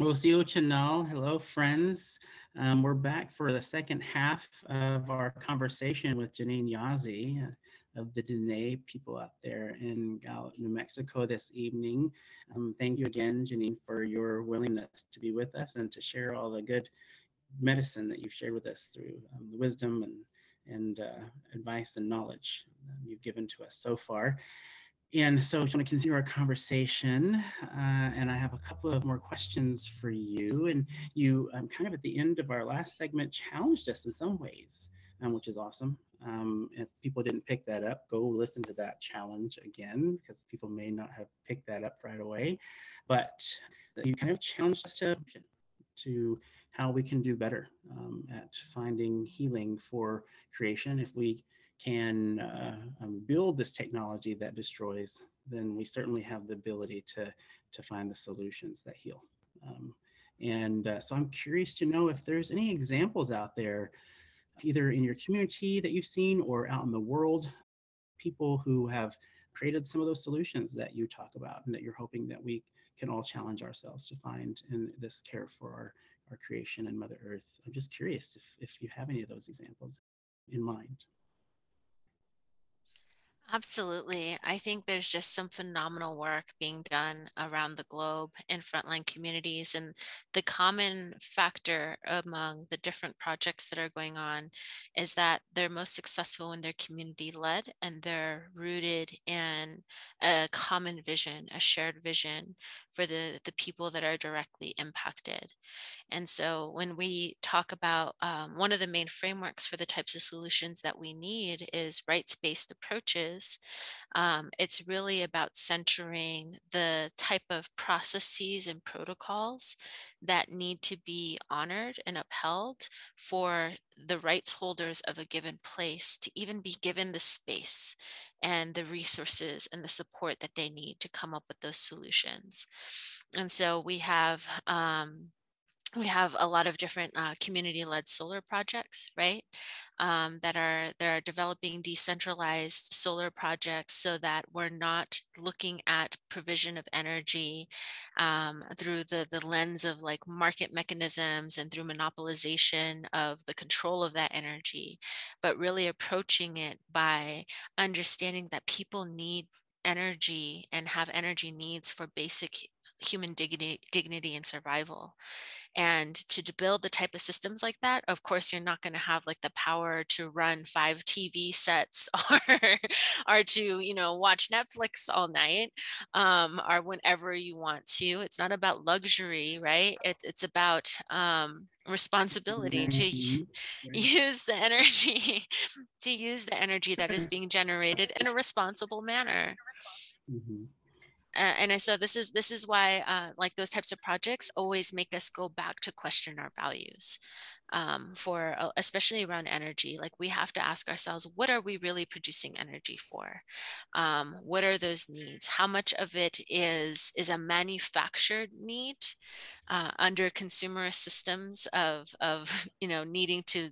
Osiyo Chanel, hello friends. Um, we're back for the second half of our conversation with Janene Yazzie of the Diné people out there in New Mexico this evening. Um, thank you again, Janene, for your willingness to be with us and to share all the good medicine that you've shared with us through um, the wisdom and, and uh, advice and knowledge you've given to us so far. And so I want to continue our conversation, uh, and I have a couple of more questions for you. And you um, kind of at the end of our last segment challenged us in some ways, um, which is awesome. Um, if people didn't pick that up, go listen to that challenge again, because people may not have picked that up right away. But you kind of challenged us to, to how we can do better um, at finding healing for creation if we can uh, um, build this technology that destroys, then we certainly have the ability to, to find the solutions that heal. Um, and uh, so I'm curious to know if there's any examples out there, either in your community that you've seen or out in the world, people who have created some of those solutions that you talk about and that you're hoping that we can all challenge ourselves to find in this care for our, our creation and Mother Earth. I'm just curious if, if you have any of those examples in mind. Absolutely. I think there's just some phenomenal work being done around the globe in frontline communities. And the common factor among the different projects that are going on is that they're most successful when they're community led and they're rooted in a common vision, a shared vision for the, the people that are directly impacted. And so when we talk about um, one of the main frameworks for the types of solutions that we need is rights based approaches. Um, it's really about centering the type of processes and protocols that need to be honored and upheld for the rights holders of a given place to even be given the space and the resources and the support that they need to come up with those solutions. And so we have um, we have a lot of different uh, community-led solar projects, right? Um, that are that are developing decentralized solar projects so that we're not looking at provision of energy um, through the the lens of like market mechanisms and through monopolization of the control of that energy, but really approaching it by understanding that people need energy and have energy needs for basic human dignity, dignity and survival. And to build the type of systems like that, of course, you're not going to have like the power to run five TV sets or, or to, you know, watch Netflix all night um, or whenever you want to. It's not about luxury, right? It, it's about um, responsibility to use the energy, to use the energy that is being generated in a responsible manner. Mm-hmm uh, and so this is this is why uh, like those types of projects always make us go back to question our values um, for uh, especially around energy like we have to ask ourselves what are we really producing energy for? Um, what are those needs? How much of it is is a manufactured need uh, under consumerist systems of of you know needing to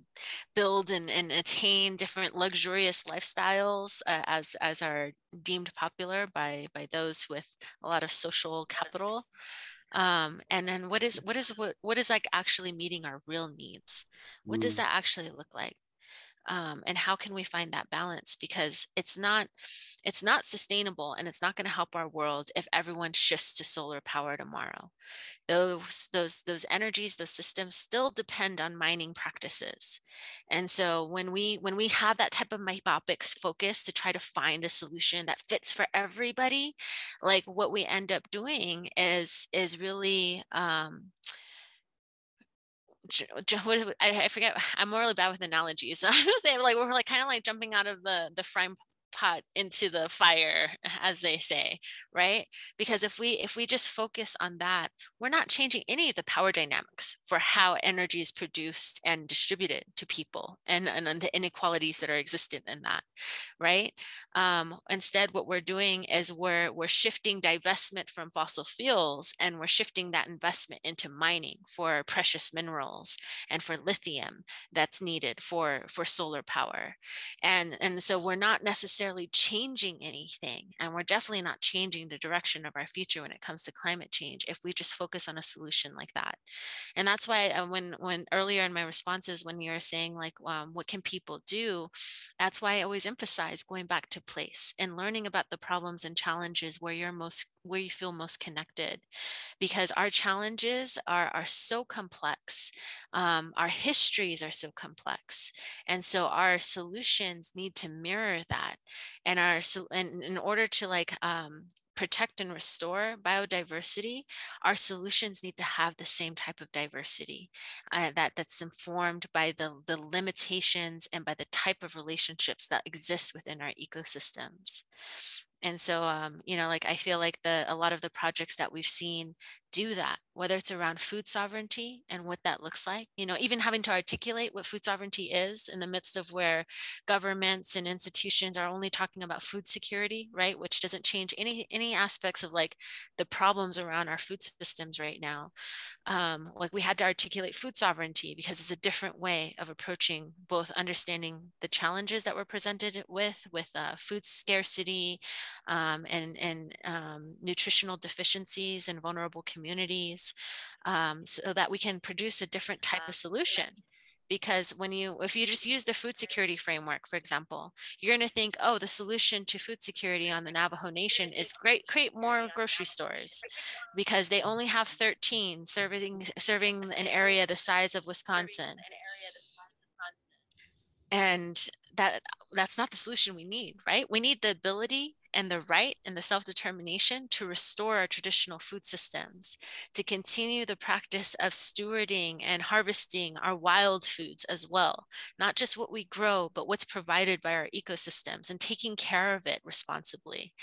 build and, and attain different luxurious lifestyles uh, as as are deemed popular by by those with a lot of social capital um, and then what is what is what what is like actually meeting our real needs what mm. does that actually look like um, and how can we find that balance? Because it's not it's not sustainable and it's not going to help our world if everyone shifts to solar power tomorrow. Those those those energies those systems still depend on mining practices. And so when we when we have that type of myopic focus to try to find a solution that fits for everybody like what we end up doing is is really um I, forget. I'm really bad with analogies. I was gonna say like we're like kind of like jumping out of the the frying pot into the fire as they say right? Because if we if we just focus on that we're not changing any of the power dynamics for how energy is produced and distributed to people and and, and the inequalities that are existent in that right? Um, instead what we're doing is we're we're shifting divestment from fossil fuels and we're shifting that investment into mining for precious minerals and for lithium that's needed for for solar power. And and so we're not necessarily necessarily changing anything. And we're definitely not changing the direction of our future when it comes to climate change if we just focus on a solution like that. And that's why uh, when, when earlier in my responses, when you were saying like, um, what can people do? That's why I always emphasize going back to place and learning about the problems and challenges where you're most where you feel most connected because our challenges are, are so complex um, our histories are so complex and so our solutions need to mirror that and our and in order to like um, protect and restore biodiversity, our solutions need to have the same type of diversity uh, that that's informed by the, the limitations and by the type of relationships that exist within our ecosystems and so um, you know like i feel like the a lot of the projects that we've seen do that whether it's around food sovereignty and what that looks like you know even having to articulate what food sovereignty is in the midst of where governments and institutions are only talking about food security right which doesn't change any any aspects of like the problems around our food systems right now. Um, like we had to articulate food sovereignty because it's a different way of approaching both understanding the challenges that we're presented with with uh, food scarcity um, and, and um, nutritional deficiencies in vulnerable communities um, so that we can produce a different type of solution. Because when you if you just use the food security framework for example you're going to think oh the solution to food security on the navajo nation is great create more grocery stores. Because they only have 13 serving serving an area the size of wisconsin. And that that's not the solution we need right? We need the ability and the right and the self-determination to restore our traditional food systems, to continue the practice of stewarding and harvesting our wild foods as well, not just what we grow, but what's provided by our ecosystems and taking care of it responsibly.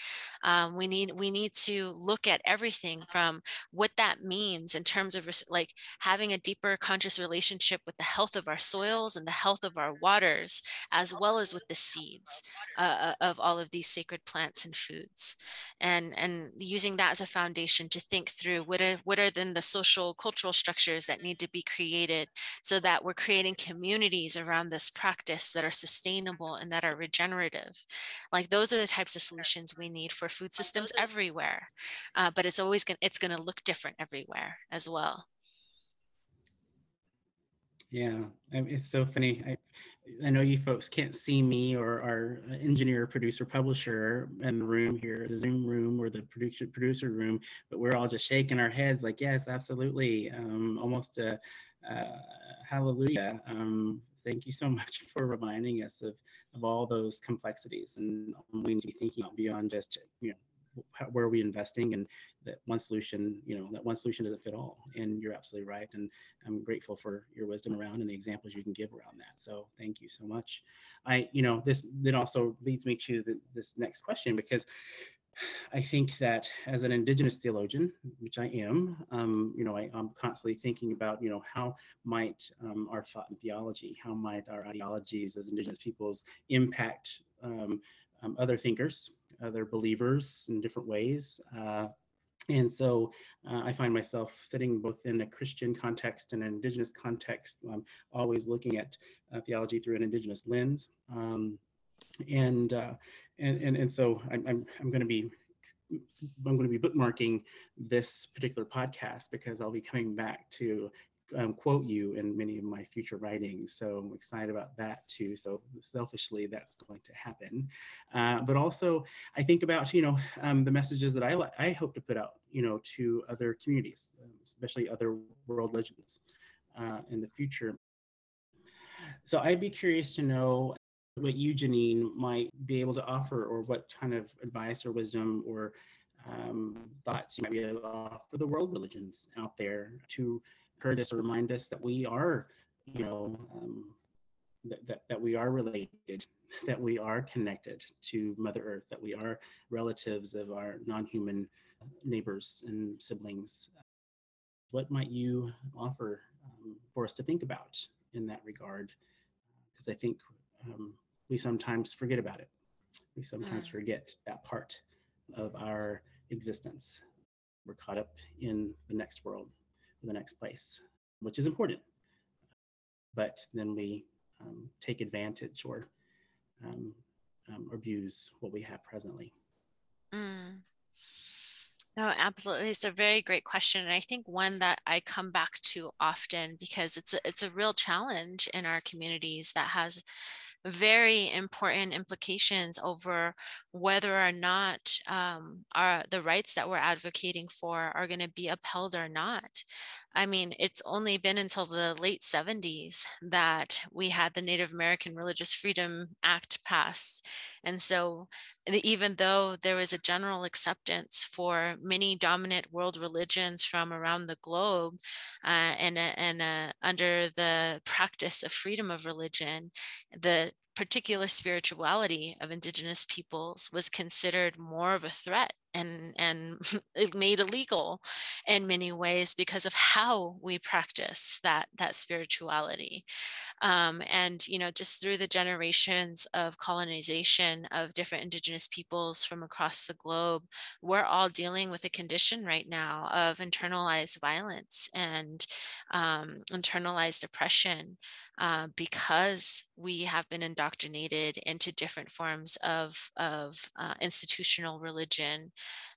Um, we need we need to look at everything from what that means in terms of like having a deeper conscious relationship with the health of our soils and the health of our waters, as well as with the seeds uh, uh of all of these sacred plants and foods. And and using that as a foundation to think through what are what are then the social cultural structures that need to be created so that we're creating communities around this practice that are sustainable and that are regenerative. Like those are the types of solutions we need for food systems everywhere uh, but it's always gonna it's going to look different everywhere as well. Yeah it's so funny I, I know you folks can't see me or our engineer, producer, publisher in the room here, the Zoom room or the producer producer room, but we're all just shaking our heads like, yes, absolutely, um, almost a, uh, hallelujah. Um, thank you so much for reminding us of, of all those complexities and we need to be thinking beyond just, you know, where are we investing? And that one solution you know that one solution doesn't fit all. And you're absolutely right. And i'm grateful for your wisdom around and the examples you can give around that. So thank you so much. I you know this then also leads me to the, this next question because I think that as an indigenous theologian, which I am, um, you know, I, am constantly thinking about, you know, how might um, our thought and theology, how might our ideologies as indigenous peoples impact um, um other thinkers, other believers in different ways. Uh, and so uh, I find myself sitting both in a Christian context and an indigenous context, um, always looking at uh, theology through an indigenous lens. Um, and, uh, and, and, and so I'm, I'm, I'm going to be I'm going to be bookmarking this particular podcast because I'll be coming back to um, quote you in many of my future writings. So I'm excited about that too. So selfishly, that's going to happen. Uh, but also, I think about you know um, the messages that I I hope to put out you know to other communities, um, especially other world legends uh, in the future. So I'd be curious to know what you, Janene, might be able to offer, or what kind of advice or wisdom or um, thoughts you might be able to offer the world religions out there to us remind us that we are, you know, um, that, that, that we are related, that we are connected to Mother Earth, that we are relatives of our non-human neighbors and siblings. What might you offer um, for us to think about in that regard? Because I think um, we sometimes forget about it. We sometimes mm. forget that part of our existence. We're caught up in the next world the next place, which is important. But then we um, take advantage or um, um, abuse what we have presently? Mm. No, absolutely. It's a very great question. And I think one that I come back to often because it's a, it's a real challenge in our communities that has very important implications over whether or not um, our, the rights that we're advocating for are going to be upheld or not. I mean, it's only been until the late 70s that we had the Native American Religious Freedom Act passed. And so, even though there was a general acceptance for many dominant world religions from around the globe uh, and, and uh, under the practice of freedom of religion, the particular spirituality of indigenous peoples was considered more of a threat and and made illegal in many ways because of how we practice that that spirituality. Um, and you know just through the generations of colonization of different indigenous peoples from across the globe we're all dealing with a condition right now of internalized violence and um, internalized oppression uh, because we have been indoctrinated into different forms of, of uh, institutional religion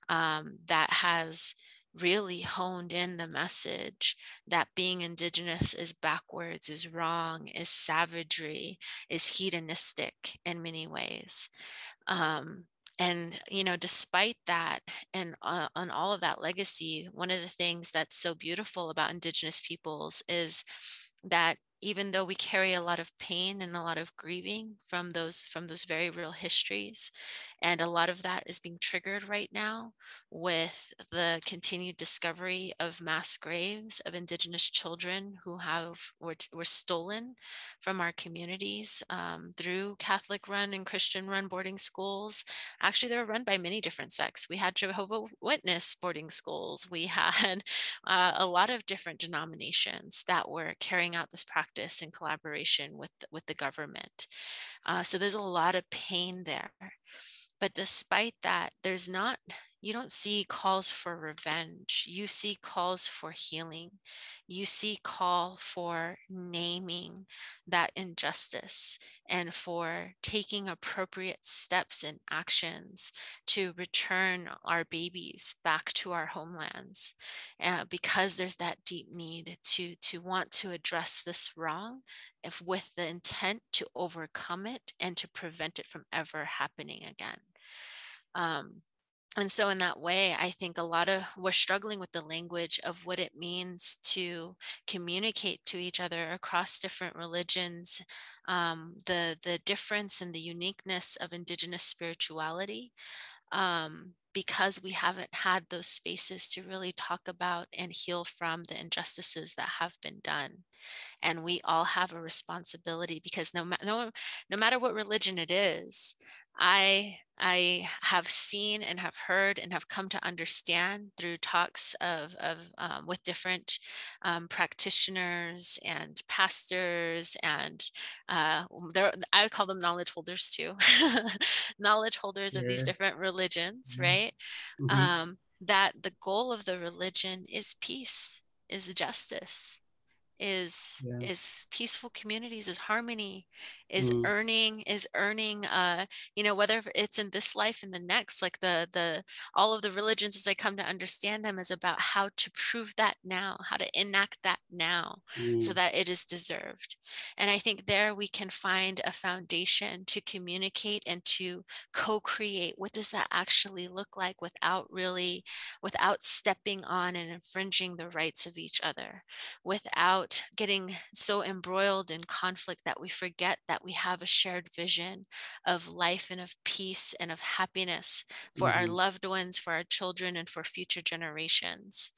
um, that has really honed in the message that being indigenous is backwards, is wrong, is savagery, is hedonistic in many ways. Um, and you know despite that and uh, on all of that legacy one of the things that's so beautiful about indigenous peoples is that even though we carry a lot of pain and a lot of grieving from those from those very real histories and a lot of that is being triggered right now with the continued discovery of mass graves of indigenous children who have were, were stolen from our communities um, through catholic run and christian run boarding schools. Actually they were run by many different sects. We had jehovah witness boarding schools. We had uh, a lot of different denominations that were carrying out this practice practice in collaboration with, with the government. Uh, so there's a lot of pain there. But despite that, there's not you don't see calls for revenge. You see calls for healing. You see call for naming that injustice and for taking appropriate steps and actions to return our babies back to our homelands uh, because there's that deep need to, to want to address this wrong if with the intent to overcome it and to prevent it from ever happening again. Um, and so in that way i think a lot of we're struggling with the language of what it means to communicate to each other across different religions um, the the difference and the uniqueness of indigenous spirituality um, because we haven't had those spaces to really talk about and heal from the injustices that have been done. And we all have a responsibility because no, no, no matter what religion it is I I have seen and have heard and have come to understand through talks of, of um, with different um, practitioners and pastors and uh, I call them knowledge holders too, knowledge holders yeah. of these different religions, mm-hmm. right? Mm-hmm. Um, that the goal of the religion is peace, is justice, is yeah. is peaceful communities is harmony is mm. earning is earning uh you know whether it's in this life and the next like the the all of the religions as i come to understand them is about how to prove that now how to enact that now mm. so that it is deserved and i think there we can find a foundation to communicate and to co-create what does that actually look like without really without stepping on and infringing the rights of each other without without getting so embroiled in conflict that we forget that we have a shared vision of life and of peace and of happiness for mm-hmm. our loved ones, for our children, and for future generations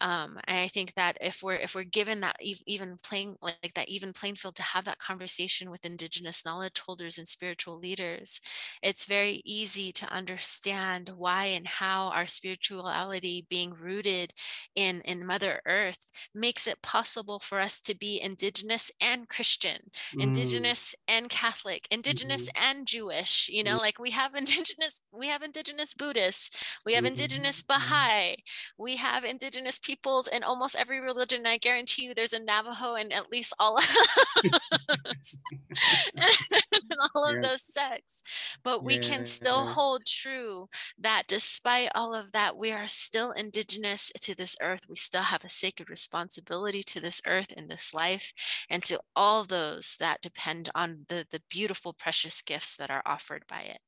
um, and i think that if we're if we're given that even plain like that even playing field to have that conversation with indigenous knowledge holders and spiritual leaders it's very easy to understand why and how our spirituality being rooted in in mother earth makes it possible for us to be indigenous and christian mm. indigenous and catholic indigenous mm-hmm. and jewish you know like we have indigenous we have indigenous buddhists we have mm-hmm. indigenous baha'i we have indigenous peoples in almost every religion. And I guarantee you there's a Navajo in at least all of, all of those sects. But we can still hold true that despite all of that, we are still indigenous to this earth. We still have a sacred responsibility to this earth and this life and to all those that depend on the, the beautiful, precious gifts that are offered by it.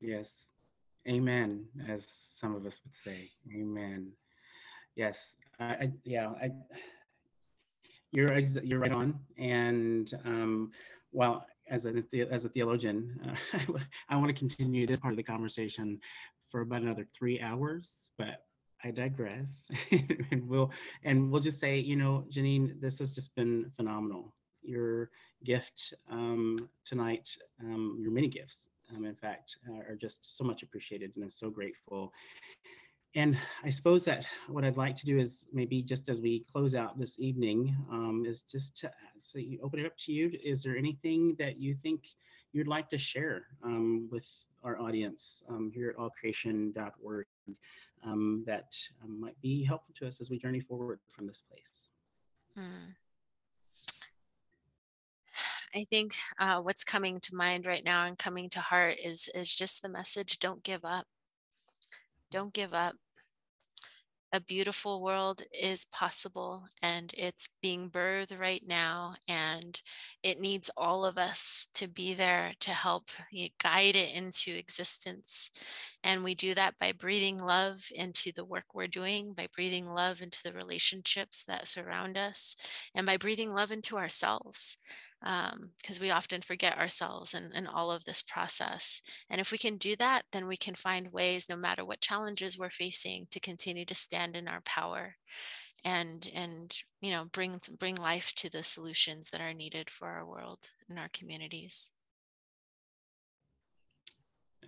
Yes. Amen, as some of us would say. Amen. Yes. I, I yeah, I you're ex- you're right on. And um, well, as a as a theologian, uh, I want to continue this part of the conversation for about another three hours, but I digress. and we'll and we'll just say, you know, Janene, this has just been phenomenal. Your gift um, tonight, um, your many gifts um, in fact, uh, are just so much appreciated and I'm so grateful. And I suppose that what I'd like to do is maybe just as we close out this evening um, is just to so you open it up to you. Is there anything that you think you'd like to share um, with our audience um, here at allcreation.org um, that um, might be helpful to us as we journey forward from this place? Hmm. I think uh, what's coming to mind right now and coming to heart is is just the message: don't give up. Don't give up a beautiful world is possible and it's being birthed right now and it needs all of us to be there to help eh, guide it into existence. And we do that by breathing love into the work we're doing by breathing love into the relationships that surround us and by breathing love into ourselves because um, we often forget ourselves and, all of this process. And if we can do that, then we can find ways, no matter what challenges we're facing, to continue to stand in our power and and you know bring bring life to the solutions that are needed for our world and our communities.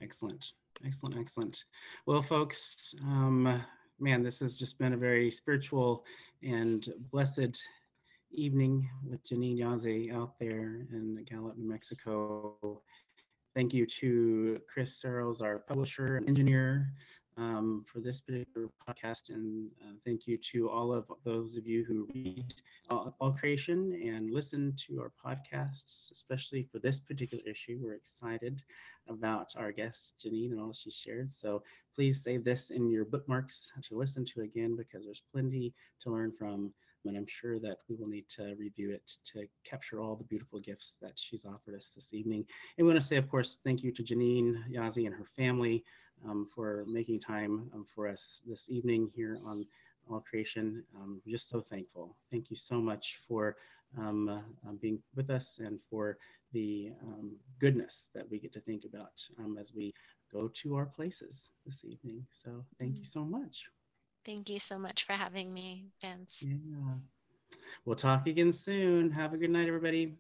Excellent, excellent, excellent. Well, folks, um, man, this has just been a very spiritual and blessed evening with Janene Yazzie out there in Gallup, New Mexico. Thank you to Chris Searles, our publisher and engineer, um, for this particular podcast. And uh, thank you to all of those of you who read all, all, Creation and listen to our podcasts, especially for this particular issue. We're excited about our guest, Janene, and all she shared. So please save this in your bookmarks to listen to again because there's plenty to learn from and I'm sure that we will need to review it to capture all the beautiful gifts that she's offered us this evening. And we want to say, of course, thank you to Janene Yazzie and her family um, for making time um, for us this evening here on All Creation. Um, just so thankful. Thank you so much for um, uh, being with us and for the um, goodness that we get to think about um, as we go to our places this evening. So thank you mm. so much. Thank you so much for having me, Vance. Yeah. We'll talk again soon. Have a good night, everybody.